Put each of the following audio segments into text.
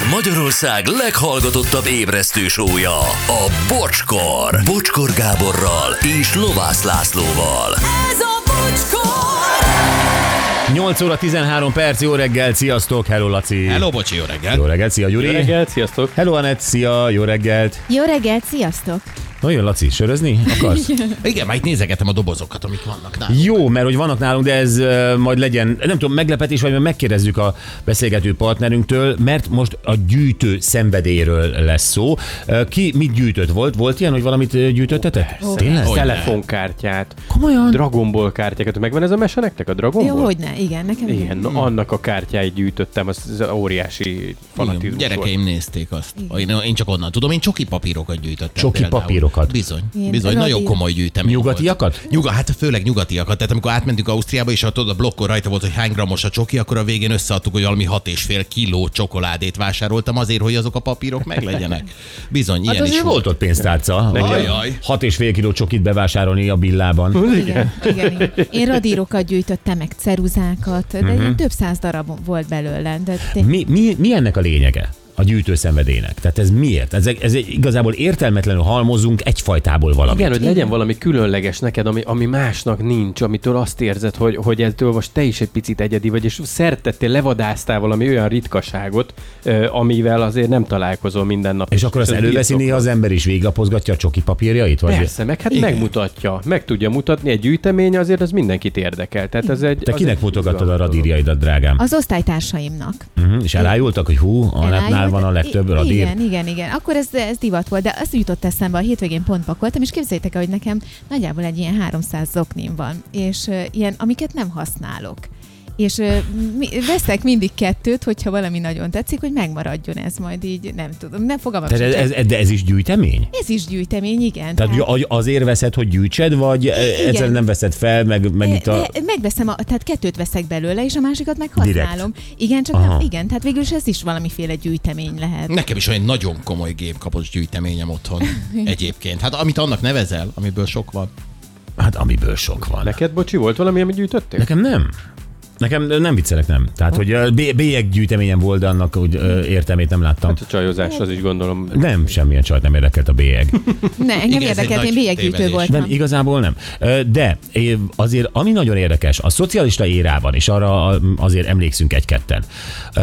Ez Magyarország leghallgatottabb ébresztő sója, a Bocskor. Bocskor Gáborral és Lovász Lászlóval. Ez a bocskor! 8 óra 13 perc, jó reggel, sziasztok, hello Laci. Hello, bocsi, jó reggel. Jó reggelt, szia Gyuri. Jó reggelt, sziasztok! Hello Anett, szia, jó reggelt. Jó reggelt, sziasztok! Na jön Laci, sörözni akarsz? Igen, már itt nézegetem a dobozokat, amik vannak nálunk. Jó, mert hogy vannak nálunk, de ez uh, majd legyen, nem tudom, meglepetés, vagy megkérdezzük a beszélgető partnerünktől, mert most a gyűjtő szenvedélyről lesz szó. Uh, ki mit gyűjtött? Volt, volt ilyen, hogy valamit gyűjtöttetek? Tényleg? Hogy ne. Telefonkártyát, Komolyan? Dragon Ball kártyákat. Megvan ez a mese nektek, a Dragon Jó, Ball? hogy ne, igen, nekem Igen, na, annak a kártyáit gyűjtöttem, az, az óriási fanatizmus Igen, Gyerekeim nézték azt. Én, én csak onnan tudom, én csoki papírokat gyűjtöttem. Csoki például. Papírokat? Bizony, Ilyen bizony, radír- nagyon komoly gyűjtemény Nyugatiakat? Volt. Nyuga, hát főleg nyugatiakat. Tehát amikor átmentünk Ausztriába, és ott a blokkon rajta volt, hogy hány grammos a csoki, akkor a végén összeadtuk, hogy valami 6,5 kiló csokoládét vásároltam azért, hogy azok a papírok meglegyenek. Bizony, Hát ilyen is azért volt ott pénztárca. Ajaj. 6 és fél kiló csokit bevásárolni a billában. igen, igen, igen. Én radírokat gyűjtöttem, meg ceruzákat, de ilyen több száz darab volt belőle. De tény- Mi, mi, mi ennek a lényege? A gyűjtő. Tehát ez miért? Ez, ez egy, igazából értelmetlenül halmozunk egyfajtából valamit. Igen, hogy legyen valami különleges neked, ami, ami másnak nincs, amitől azt érzed, hogy, hogy ettől most te is egy picit egyedi vagy, és szertettél, levadáztál valami olyan ritkaságot, amivel azért nem találkozol minden nap. és akkor azt ez előveszi néha az ember is végiglapozgatja a csoki papírjait? Vagy Persze, meg hát Igen. megmutatja, meg tudja mutatni, egy gyűjtemény azért az mindenkit érdekel. Tehát ez egy, Te az kinek egy mutogattad a radírjaidat, drágám? Az osztálytársaimnak. Uh-huh. És elájultak, hogy hú, a Elájult- van a legtöbb I- radír. Igen, igen, igen. Akkor ez, ez divat volt, de azt jutott eszembe, a hétvégén pont pakoltam, és képzeljétek el, hogy nekem nagyjából egy ilyen 300 zoknim van, és uh, ilyen, amiket nem használok. És mi, veszek mindig kettőt, hogyha valami nagyon tetszik, hogy megmaradjon ez majd így, nem tudom, nem fogalmam Tehát ez, ez, de ez is gyűjtemény? ez is gyűjtemény, igen. Tehát hogy azért veszed, hogy gyűjtsed, vagy egyszerűen nem veszed fel, meg, meg itt a... E- e- Megveszem, a, tehát kettőt veszek belőle, és a másikat meg Direkt. használom. Igen, csak Aha. nem, igen, tehát végül is ez is valamiféle gyűjtemény lehet. Nekem is egy nagyon komoly gépkapos gyűjteményem otthon egyébként. Hát amit annak nevezel, amiből sok van. Hát amiből sok van. Neked, bocsi, volt valami, amit gyűjtöttél? Nekem nem. Nekem nem viccelek, nem. Tehát, hogy ö, bé- bélyeg gyűjteményem volt, de annak hogy értelmét nem láttam. Hát a csajozás, az is gondolom. Nem, semmilyen csajt nem érdekelt a bélyeg. Ne, engem Igen, érdekelt, én bélyeggyűjtő voltam. Nem, igazából nem. De azért, ami nagyon érdekes, a szocialista érában, és arra azért emlékszünk egy-ketten.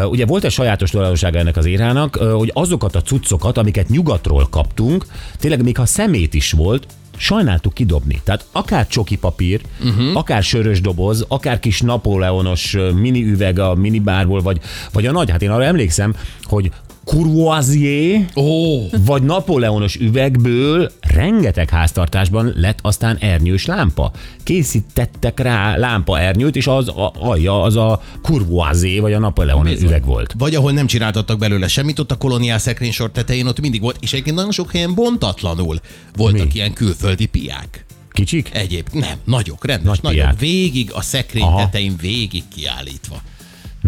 Ugye volt egy sajátos tulajdonsága ennek az érának, hogy azokat a cuccokat, amiket nyugatról kaptunk, tényleg még ha szemét is volt, sajnáltuk kidobni. Tehát akár csoki papír, uh-huh. akár sörös doboz, akár kis napóleonos mini üveg a minibárból, vagy, vagy a nagy, hát én arra emlékszem, hogy Courvoisier, Ó, vagy napóleonos üvegből rengeteg háztartásban lett aztán ernyős lámpa. Készítettek rá lámpa ernyőt, és az a alja az a Courvoisier, vagy a napóleon Bizony. üveg volt. Vagy ahol nem csináltattak belőle semmit, ott a koloniál szekrénysor tetején ott mindig volt, és egyébként nagyon sok helyen bontatlanul voltak Mi? ilyen külföldi piák. Kicsik? Egyéb, nem, nagyok, rendes, Nagy nagyok. piák. Végig a szekrény Aha. tetején végig kiállítva.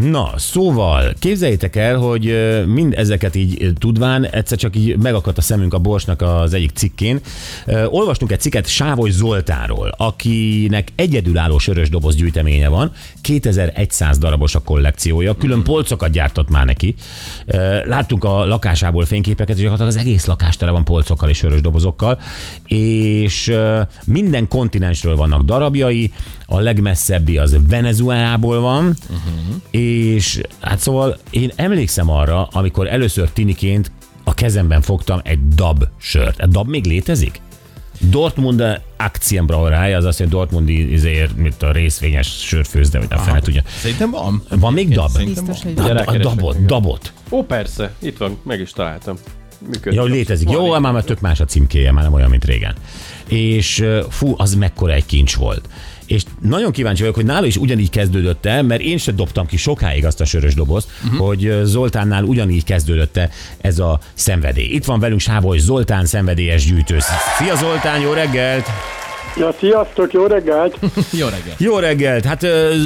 Na, szóval képzeljétek el, hogy mind ezeket így tudván, egyszer csak így megakadt a szemünk a Borsnak az egyik cikkén. Olvastunk egy cikket Sávoly Zoltánról, akinek egyedülálló sörös doboz gyűjteménye van, 2100 darabos a kollekciója, külön polcokat gyártott már neki. Ö, Láttunk a lakásából fényképeket, és gyakorlatilag az egész lakás tele van polcokkal és sörös dobozokkal, és minden kontinensről vannak darabjai, a legmesszebbi az Venezuelából van, uh-huh. és hát szóval én emlékszem arra, amikor először tiniként a kezemben fogtam egy dab sört. A dab még létezik? Dortmund Aktienbrauerei, az azt mondja, Dortmundi izért, mint a részvényes sörfőzde, vagy a fene tudja. Szerintem van. Van még dab? Szerintem Biztos, van. hogy A, a dabot, dabot. Ó, persze, itt van, meg is találtam. Működik. Ja, hogy létezik. Van Jó, már, már tök más a címkéje, már nem olyan, mint régen. És fú, az mekkora egy kincs volt. És nagyon kíváncsi vagyok, hogy nála is ugyanígy kezdődött el, mert én se dobtam ki sokáig azt a sörös dobozt, uh-huh. hogy Zoltánnál ugyanígy kezdődött -e ez a szenvedély. Itt van velünk Sávoly Zoltán, szenvedélyes gyűjtő. Szia Zoltán, jó reggelt! Ja, sziasztok, jó reggelt! Jó reggel. Jó reggelt! Hát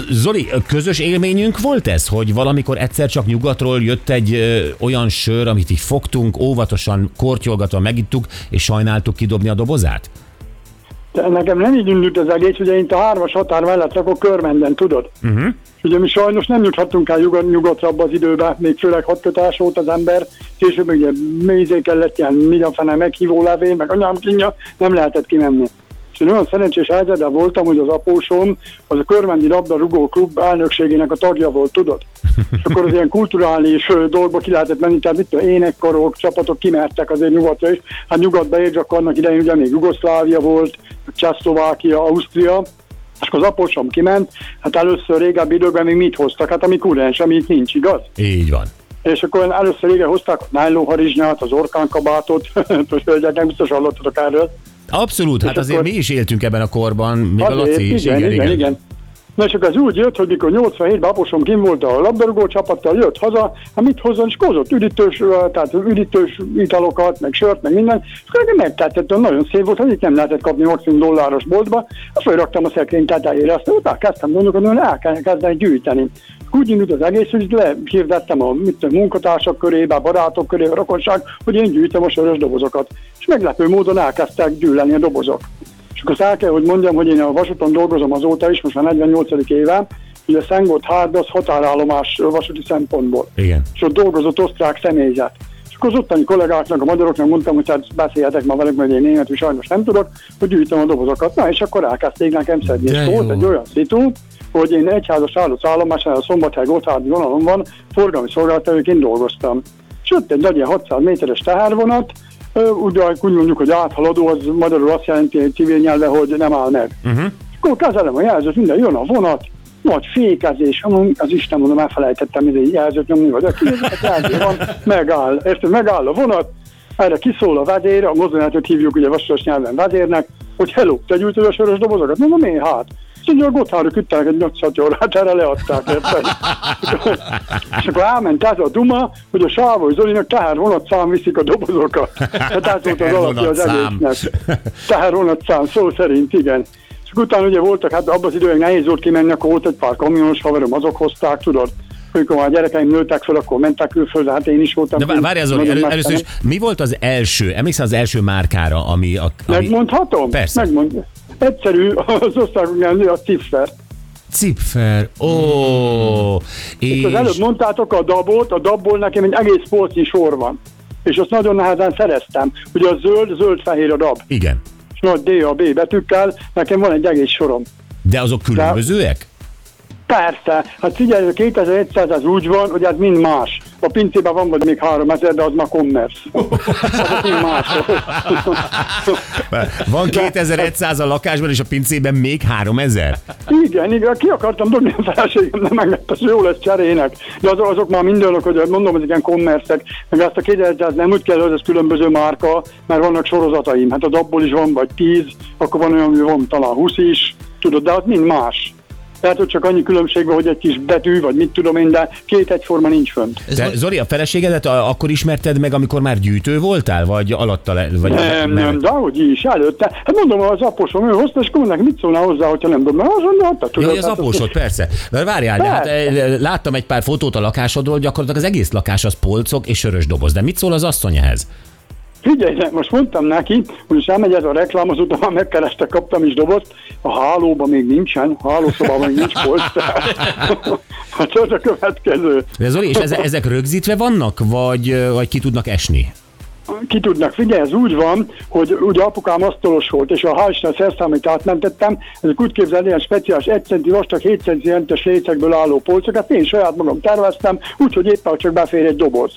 Zoli, közös élményünk volt ez, hogy valamikor egyszer csak nyugatról jött egy ö, olyan sör, amit így fogtunk, óvatosan, kortyolgatva megittuk, és sajnáltuk kidobni a dobozát? De nekem nem így indult az egész, ugye én a hármas határ mellett lakok körmenden, tudod? Uh-huh. Ugye mi sajnos nem juthattunk el nyugat, nyugatra abba az időbe, még főleg hat kötás volt az ember, később ugye mézé kellett ilyen milyen fene meghívó levél, meg anyám kínja, nem lehetett kimenni. És én olyan szerencsés helyzetben voltam, hogy az apósom az a Körmendi Labdarúgó Klub elnökségének a tagja volt, tudod? És akkor az ilyen kulturális dolgokba ki lehetett menni, tehát mit tudom, énekkarok, csapatok kimertek azért nyugatra is. Hát nyugatba érts, akkor annak idején ugye még Jugoszlávia volt, Csehszlovákia, Ausztria, és akkor az apósom kiment, hát először régebbi időkben még mit hoztak, hát ami kurens, ami itt nincs, igaz? Így van. És akkor először régen hozták a nájlóharizsnyát, az orkánkabátot, most hölgyeknek biztos hallottatok erről. Abszolút, hát azért akkor- mi is éltünk ebben a korban, még a Azért, Laci is. igen, igen, igen. Na akkor ez úgy jött, hogy mikor 87-ben aposom kim volt a labdarúgó csapattal, jött haza, hát mit hozzon, és hozott üdítős, tehát üdítős italokat, meg sört, meg minden, és akkor nekem megtettettem, nagyon szép volt, hogy itt nem lehetett kapni maximum dolláros boltba, azt felraktam a szekrény tetejére, aztán utána kezdtem gondolkodni, hogy el kell kezdeni gyűjteni. Úgy indult az egész, hogy lehirdettem a mit tudom, munkatársak körébe, a barátok körébe, rokonság, hogy én gyűjtöm a sörös dobozokat. És meglepő módon elkezdtek gyűlölni a dobozok. Akkor el kell, hogy mondjam, hogy én a vasúton dolgozom azóta is, most már 48. éve, ugye Szengott Hárd az határállomás vasúti szempontból. Igen. És ott dolgozott osztrák személyzet. És akkor az ottani kollégáknak, a magyaroknak mondtam, hogy hát beszéljetek ma velük, mert én németül sajnos nem tudok, hogy gyűjtöm a dobozokat. Na, és akkor elkezdték nekem szedni. De És volt egy olyan szitu, hogy én egyházas állott állomásnál a Szombathely Gotthárdi vonalon van, forgalmi szolgáltatóként dolgoztam. És ott egy nagy ilyen 600 méteres tehervonat, ugye úgy mondjuk, hogy áthaladó, az magyarul azt jelenti egy civil nyelve, hogy nem áll meg. Uh-huh. Akkor kezelem a jelzőt, minden jön a vonat, nagy fékezés, az Isten mondom, elfelejtettem ide egy jelzőt nyomni, vagy aki jelző van, megáll, érted, megáll a vonat, erre kiszól a vezér, a mozdonyátot hívjuk ugye vasutas nyelven vezérnek, hogy hello, te gyűjtöd a sörös dobozokat? Mondom, én hát. És mondja, a Gotthárok üttek egy 800 órát, erre leadták, érted? és akkor elment ez a duma, hogy a Sávoj Zolinak tehervonatszám viszik a dobozokat. Hát ez volt az alapja az egésznek. Tehervonatszám, szó szerint, igen. És akkor utána ugye voltak, hát abban az időben nehéz volt kimenni, akkor volt egy pár kamionos haverom, azok hozták, tudod. Amikor már a gyerekeim nőttek fel, akkor mentek külföldre, hát én is voltam. De vá- kint, várjál Zoli, elő, először is, mi volt az első, emlékszel az első márkára, ami... A, ami Megmondhatom? Persze. Megmond. Egyszerű, az országoknál nő a cipfer. Cipfer, ó, és... Az előbb mondtátok a dabot, a dabból nekem egy egész polcnyi sor van. És azt nagyon nehezen szereztem. Ugye a zöld, zöld-fehér a dab. Igen. És nagy D, A, B betűkkel, nekem van egy egész sorom. De azok különbözőek? Persze, hát figyelj, a 2100 az úgy van, hogy ez mind más. A pincében van vagy még 3000, de az ma commerce. Az más. Van 2100 a lakásban, és a pincében még 3000? Igen, igen, ki akartam dobni a feleségem, nem hogy jó lesz cserének. De azok, azok már mindenok, hogy mondom, hogy igen, commerce meg ezt a 2100 nem úgy kell, hogy ez különböző márka, mert vannak sorozataim. Hát az abból is van vagy 10, akkor van olyan, hogy van talán 20 is, tudod, de az mind más. Tehát ott csak annyi különbség van, hogy egy kis betű, vagy mit tudom én, de két egyforma nincs fönt. De Zoli, a feleségedet akkor ismerted meg, amikor már gyűjtő voltál? Vagy alatta le, vagy Nem, nem, de ahogy is, előtte. Hát mondom, az aposom, ő hozta, és akkor mit szólna hozzá, hogyha nem dobna? Azt mondja, hát te Ja, tudod. hogy az hát apósod, persze. De várjál, de hát Persze. eh, láttam egy pár fotót a lakásodról, gyakorlatilag az egész lakás az polcok és sörös doboz. De mit szól az asszony ehhez? Figyelj, most mondtam neki, hogy most elmegy ez a reklám, azután már megkerestek, kaptam is dobozt, a hálóban még nincsen, a hálószobában még nincs polc. hát az a következő. De Zoli, és eze- ezek rögzítve vannak, vagy, vagy ki tudnak esni? Ki tudnak, figyelj, ez úgy van, hogy ugye apukám asztalos volt, és a hálisten szerszámait átmentettem, ezek úgy képzelni, ilyen speciális 1 centi vastag, 7 centi jentes lécekből álló polcokat, én saját magam terveztem, úgyhogy éppen csak befér egy doboz.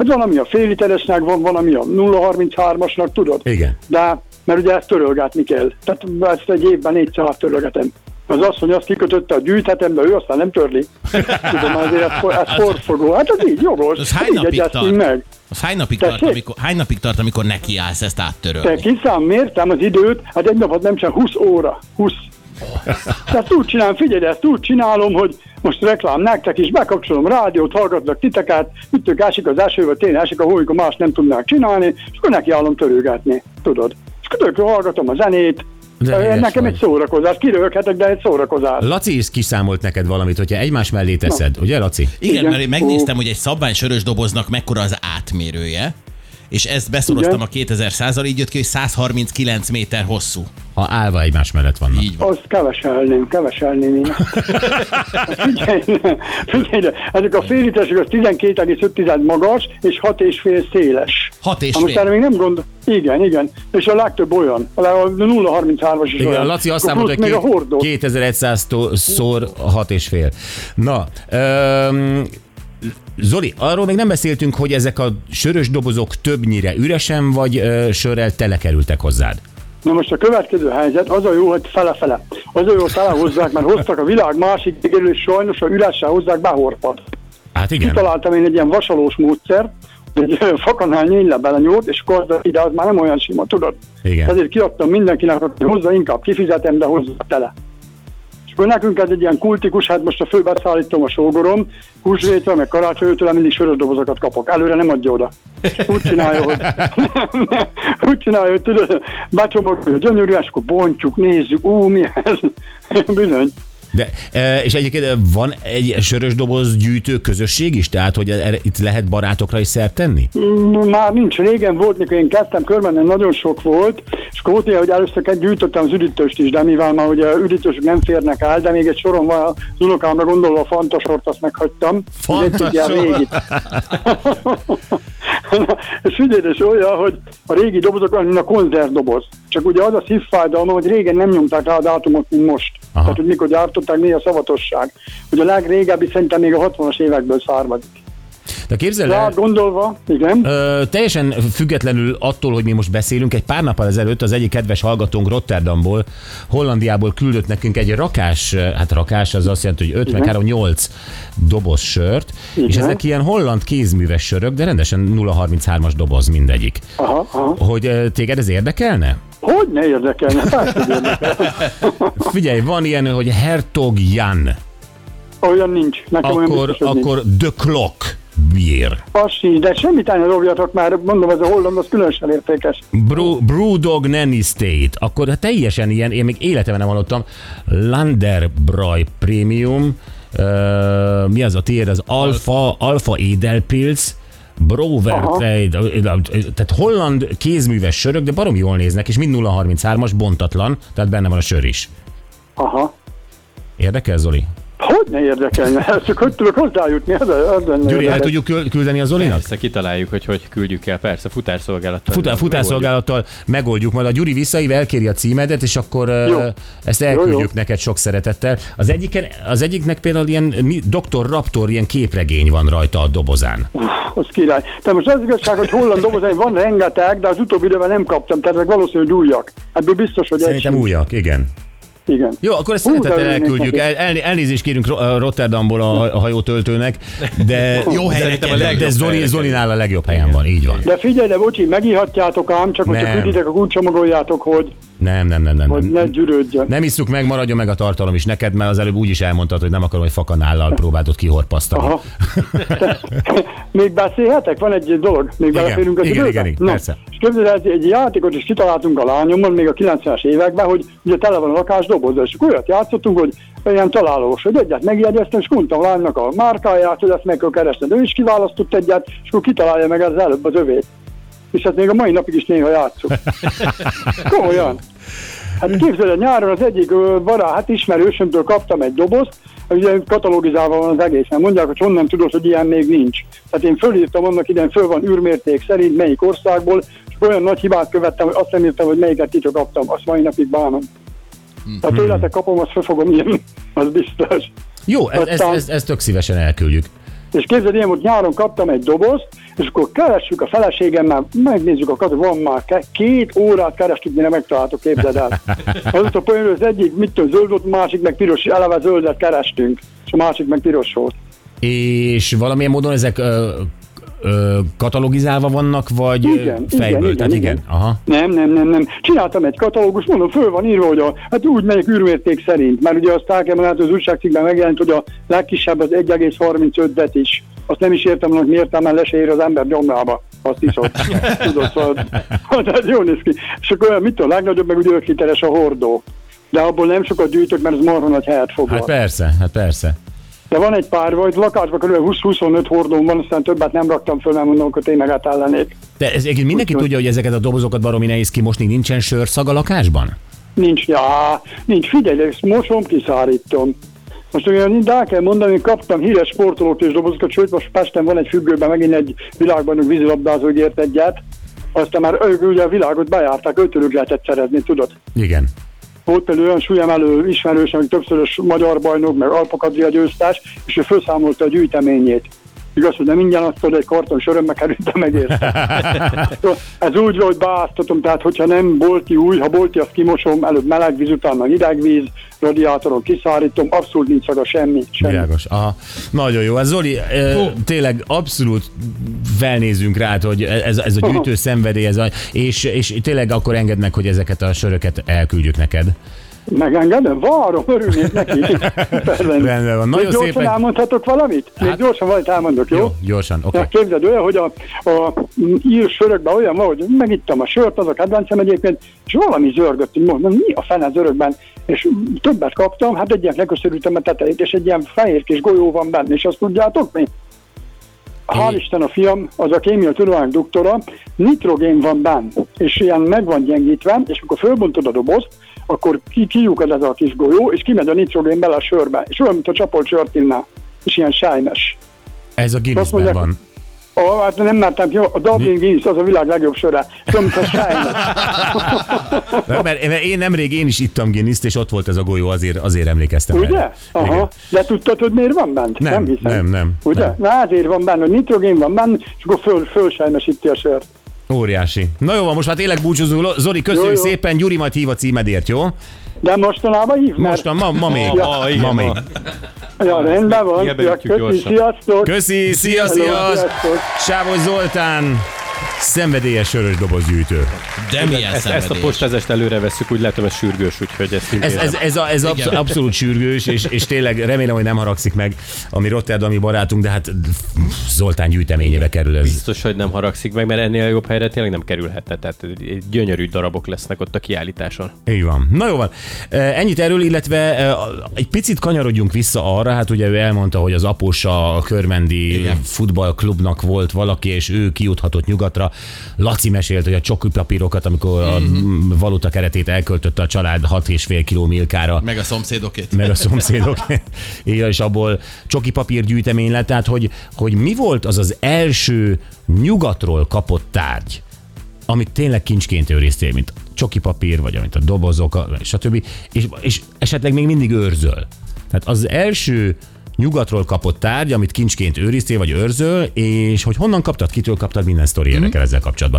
Hát van, ami a fél literesnek van, van, ami a 0,33-asnak, tudod? Igen. De, mert ugye ezt törölgetni kell. Tehát ezt egy évben négyszer törölgetem. Az asszony azt kikötötte, a gyűjthetem, de ő aztán nem törli. Tudom, azért ez, for- ez forfogó. Hát ez így jogos. Az hány így napig egyeztünk tart? meg. Az hány napig, tart, amikor, hány napig tart, amikor nekiállsz ezt Te áttörölni? kiszám, mértem az időt, hát egy napot nem sem 20 óra. 20. Ezt úgy csinálom, figyelj, ezt úgy csinálom, hogy most reklám nektek is, bekapcsolom rádiót, hallgatlak titeket, ütök ásik az eső, vagy tényleg ásik a hó, más nem tudnák csinálni, és akkor nekiállom törőgetni, tudod. És akkor hallgatom a zenét, De Nekem vagy. egy szórakozás, kirölhetek, de egy szórakozás. Laci is kiszámolt neked valamit, hogyha egymás mellé teszed, ugye Laci? Igen, Igen. mert én megnéztem, hogy egy szabvány sörös doboznak mekkora az átmérője, és ezt beszoroztam Igen. a 2100-al, így jött ki, hogy 139 méter hosszú. Ha állva egymás mellett vannak. Így van. Azt keveselném, keveselném én. figyelj, ezek a félítesek az 12,5 magas és 6,5 széles. Hat és Na most fél. erre még nem gondol. Igen, igen. És a legtöbb olyan. A 0,33-as is Igen, olyan. a Laci azt számolta, hogy hordó. 2100 tó- szor 6 és fél. Na, öm, Zoli, arról még nem beszéltünk, hogy ezek a sörös dobozok többnyire üresen vagy ö, sörrel telekerültek hozzád. Na most a következő helyzet, az a jó, hogy fele-fele. Az a jó, hogy telehozzák, mert hoztak a világ másik végéről, és sajnos a üressel hozzák behorpat. Hát igen. Kitaláltam én egy ilyen vasalós módszert, egy fakanál nyíl belenyúlt, és akkor ide az már nem olyan sima, tudod? Igen. Ezért kiadtam mindenkinek, hogy hozzá inkább kifizetem, de hozzá tele. Nekünk ez egy ilyen kultikus, hát most a főbeszállítom a sógorom, húsvétre, meg karácsonytől mindig sörös dobozokat kapok. Előre nem adja oda. Úgy csinálja, hogy úgy csinálja, hogy tudod, becsomagolja gyönyörű, és akkor bontjuk, nézzük, ú, mi ez? Bizony. De, e, és egyébként e, van egy sörös doboz gyűjtő közösség is, tehát hogy erre, itt lehet barátokra is szert tenni? Mm, Már nincs, régen volt, mikor én kezdtem körbennem, nagyon sok volt, és ilyen, hogy először gyűjtöttem az üdítőst is, de mivel már ugye üdítősök nem férnek el, de még egy soron van az unokámra gondolva a fantasort, azt meghagytam. Ez és figyelj, és olyan, hogy a régi dobozok olyan, mint a konzervdoboz. Csak ugye az a szívfájdalma, hogy régen nem nyomták rá a dátumot, mint most. Aha. Tehát, hogy mikor gyártották, mi a szavatosság. Ugye a legrégebbi szerintem még a 60-as évekből származik. De képzeld el, gondolva, igen. Ö, teljesen függetlenül attól, hogy mi most beszélünk, egy pár nappal ezelőtt az egyik kedves hallgatónk Rotterdamból, Hollandiából küldött nekünk egy rakás, hát rakás az azt jelenti, hogy 5 meg 3, 8 doboz sört, és Igen. ezek ilyen holland kézműves sörök, de rendesen 0,33-as doboz mindegyik. Aha, aha. Hogy téged ez érdekelne? Hogy ne érdekelne? Persze, hogy érdekel. Figyelj, van ilyen, hogy Hertog Jan, Olyan nincs. Nekem olyan akkor, biztos, hogy nincs. akkor The Clock beer. Az sincs, de semmit ne dobjatok már, mondom, ez a holland, az különösen értékes. Brew, Brewdog Nanny State, akkor teljesen ilyen, én még életemben nem hallottam, Landerbräu Premium, uh, mi az a tiéd, az Alfa, Alfa Edelpilz, Brower, tehát holland kézműves sörök, de barom jól néznek, és mind 033-as, bontatlan, tehát benne van a sör is. Aha. Érdekel, Zoli? Hogy ne érdekelne? Ezt csak hogy tudok hozzájutni? Ez, ez Gyuri, el tudjuk küld- küldeni a Zolinak? Persze, kitaláljuk, hogy hogy küldjük el. Persze, futárszolgálattal. Futá, futárszolgálattal megoldjuk, majd a Gyuri visszaív, elkéri a címedet, és akkor Jó. ezt elküldjük Jó, jó. neked sok szeretettel. Az, egyiken, az egyiknek például ilyen mi- Dr. Raptor, ilyen képregény van rajta a dobozán. Az király. Tehát most az igazság, hogy holland dobozaim van rengeteg, de az utóbbi időben nem kaptam, tehát valószínűleg újak. Ebből biztos, hogy Szerintem egy újak, igen. Igen. Jó, akkor ezt szeretettel elküldjük. El, el, elnézést kérünk Ro- a Rotterdamból a, a hajótöltőnek, de, Jó helyre de, de, de Zoli, Zolinál a legjobb helyen van, így van. De figyelj, de bocsi, megihatjátok ám, csak hogyha külditek, akkor úgy csomagoljátok, hogy, Nem, nem, nem, nem. hogy ne nem. gyűrődjön. Nem isszuk meg, maradjon meg a tartalom is neked, mert az előbb úgy is elmondtad, hogy nem akarom, hogy fakanállal próbáltod kihorpasztani. Aha. Még beszélhetek? Van egy dolog. Még Igen, beleférünk az igen, időbe? igen, igen, Na, persze. És képzeld, el, egy játékot is kitaláltunk a lányommal még a 90-es években, hogy ugye tele van a lakás dobozzal, és olyat játszottunk, hogy ilyen találós, hogy egyet megjegyeztem, és mondtam a lánynak a márkáját, hogy ezt meg kell keresned. Ő is kiválasztott egyet, és akkor kitalálja meg az előbb az övét. És hát még a mai napig is néha játszunk. Komolyan. Hát képzeld, el, nyáron az egyik ö, barát, hát ismerősömtől kaptam egy dobozt, ugye katalogizálva van az egész, mert mondják, hogy honnan tudod, hogy ilyen még nincs. Tehát én fölírtam annak idején, föl van űrmérték szerint, melyik országból, és olyan nagy hibát követtem, hogy azt nem írtam, hogy melyiket titok kaptam, azt mai napig bánom. Tehát tőletek kapom, azt fel fogom írni, az biztos. Jó, ezt, Aztán- ezt, ezt tök szívesen elküldjük. És képzeld, én most nyáron kaptam egy dobozt, és akkor keressük a feleségemmel, megnézzük a kat, van már két órát kerestük, mire megtaláltuk, képzeld el. Azóta például az egyik, mit tudom, zöld volt, a másik meg piros, eleve zöldet kerestünk, és a másik meg piros volt. És valamilyen módon ezek ö, ö, katalogizálva vannak, vagy Igen, fejből? igen, Tehát igen, igen. Aha. Nem, nem, nem, nem. Csináltam egy katalógus, mondom, föl van írva, hogy a, hát úgy megyek űrmérték szerint, mert ugye azt el kell mondani, az újságcikkben megjelent, hogy a legkisebb az 1,35 bet is. Azt nem is értem, hogy miért nem lesér az ember gyomrába. Azt is. Tudod, szóval, tehát jól néz ki. És akkor mit a legnagyobb, meg ugye 5 literes a hordó. De abból nem sokat gyűjtök, mert ez marha nagy helyet foglal. Hát persze, hát persze. De van egy pár, vagy lakásban kb. 20-25 hordóm van, aztán többet nem raktam föl, nem mondom, hogy tényleg átellenék. De ez mindenki Úgyhogy- tudja, hogy ezeket a dobozokat baromi nehéz kimosni, nincsen sörszag a lakásban? Nincs, já, nincs, figyelj, ezt mosom, kiszárítom. Most olyan, de el kell mondani, hogy kaptam híres sportolók és dobozokat, sőt most Pesten van egy függőben megint egy világbajnok vízilabdázó ígért egyet, aztán már ők ugye a világot bejárták, ötölük lehetett szerezni, tudod? Igen. Volt például olyan súlyemelő ismerős, ami többszörös magyar bajnok, meg Alpakadria győztes, és ő felszámolta a gyűjteményét. Igaz, hogy nem ingyen adtad egy karton sörömbe került, de megérte. Ez úgy volt, hogy beáztatom, tehát hogyha nem bolti új, ha bolti, azt kimosom, előbb meleg víz, utána hideg víz, radiátoron kiszárítom, abszolút nincs szaga semmi. semmi. Világos. Aha. Nagyon jó. Ez Zoli, ö, tényleg abszolút felnézünk rá, hogy ez, ez a gyűjtő szenvedély, ez a, és, és tényleg akkor engedd meg, hogy ezeket a söröket elküldjük neked. Megengedem? Várom, örülnék neki. Rendben van. Nagyon Még gyorsan szépen- elmondhatok valamit? Még Hát- gyorsan valamit elmondok, jó? Jó, gyorsan, oké. Ja, képzeld, olyan, hogy a, a ír sörökben olyan van, hogy megittam a sört, az a kedvencem egyébként, és valami zörgött, hogy mondom, mi a fene zörögben, és többet kaptam, hát egy ilyen leköszörültem a tetejét, és egy ilyen fehér kis golyó van benne, és azt tudjátok mi? Hál' Isten a fiam, az a kémia tudomány doktora, nitrogén van benne, és ilyen meg van gyengítve, és amikor fölbontod a dobozt, akkor ki, kiukad ez a kis golyó, és kimegy a nitrogén bele a sörbe, és olyan, mint a csapolt sört innál, és ilyen sájmes. Ez a Guinnessben mondják- van. Ó, hát nem mertem ki, a Dublin Guinness az a világ legjobb söre. Tudom, a sájmes. Mert, mert én nemrég én is ittam Guinness-t, és ott volt ez a golyó, azért, azért emlékeztem Ugye? erre. Aha. Igen. De tudtad, hogy miért van bent? Nem, hiszem. nem, nem, Ugye? nem. Na azért van benne, hogy nitrogén van benne, és akkor föl, fölsájmesíti a sört. Óriási. Na jó van, most már tényleg búcsúzunk. Zoli, köszönjük Jó, jó. szépen, Gyuri majd hív a címedért, jó? De mostanában hív, mert... Most ma, ma még. Ma, ma, igen, ma még. Ja, rendben van. Ja, köszi, gyorsan. sziasztok! Köszi, szia, szia! sziasztok. Sávos Zoltán, szenvedélyes sörös dobozgyűjtő. De milyen Ezt, ezt a postázest előre vesszük, úgy látom, ez sürgős, úgyhogy ezt Ez, ez, ez, a, ez absz- abszolút sürgős, és, és tényleg remélem, hogy nem haragszik meg a mi rotterdami barátunk, de hát Zoltán gyűjteményébe kerül ez. Biztos, hogy nem haragszik meg, mert ennél jobb helyre tényleg nem kerülhetne. Tehát gyönyörű darabok lesznek ott a kiállításon. Így van. Na jó van. Ennyit erről, illetve egy picit kanyarodjunk vissza arra, hát ugye ő elmondta, hogy az aposa a Körmendi Igen. futballklubnak volt valaki, és ő kijuthatott nyugatra. Laci mesélt, hogy a csokipapírokat, amikor a valuta keretét elköltötte a család 6,5 kiló milkára, Meg a szomszédokét. meg a szomszédok, Igen, és abból csoki papír gyűjtemény lett, tehát hogy, hogy mi volt az az első nyugatról kapott tárgy, amit tényleg kincsként őriztél, mint csoki papír, vagy amit a dobozok, stb. És, és esetleg még mindig őrzöl. Tehát az első nyugatról kapott tárgy, amit kincsként őriztél, vagy őrzöl, és hogy honnan kaptad, kitől kaptad, minden sztori érdekel ezzel kapcsolatban.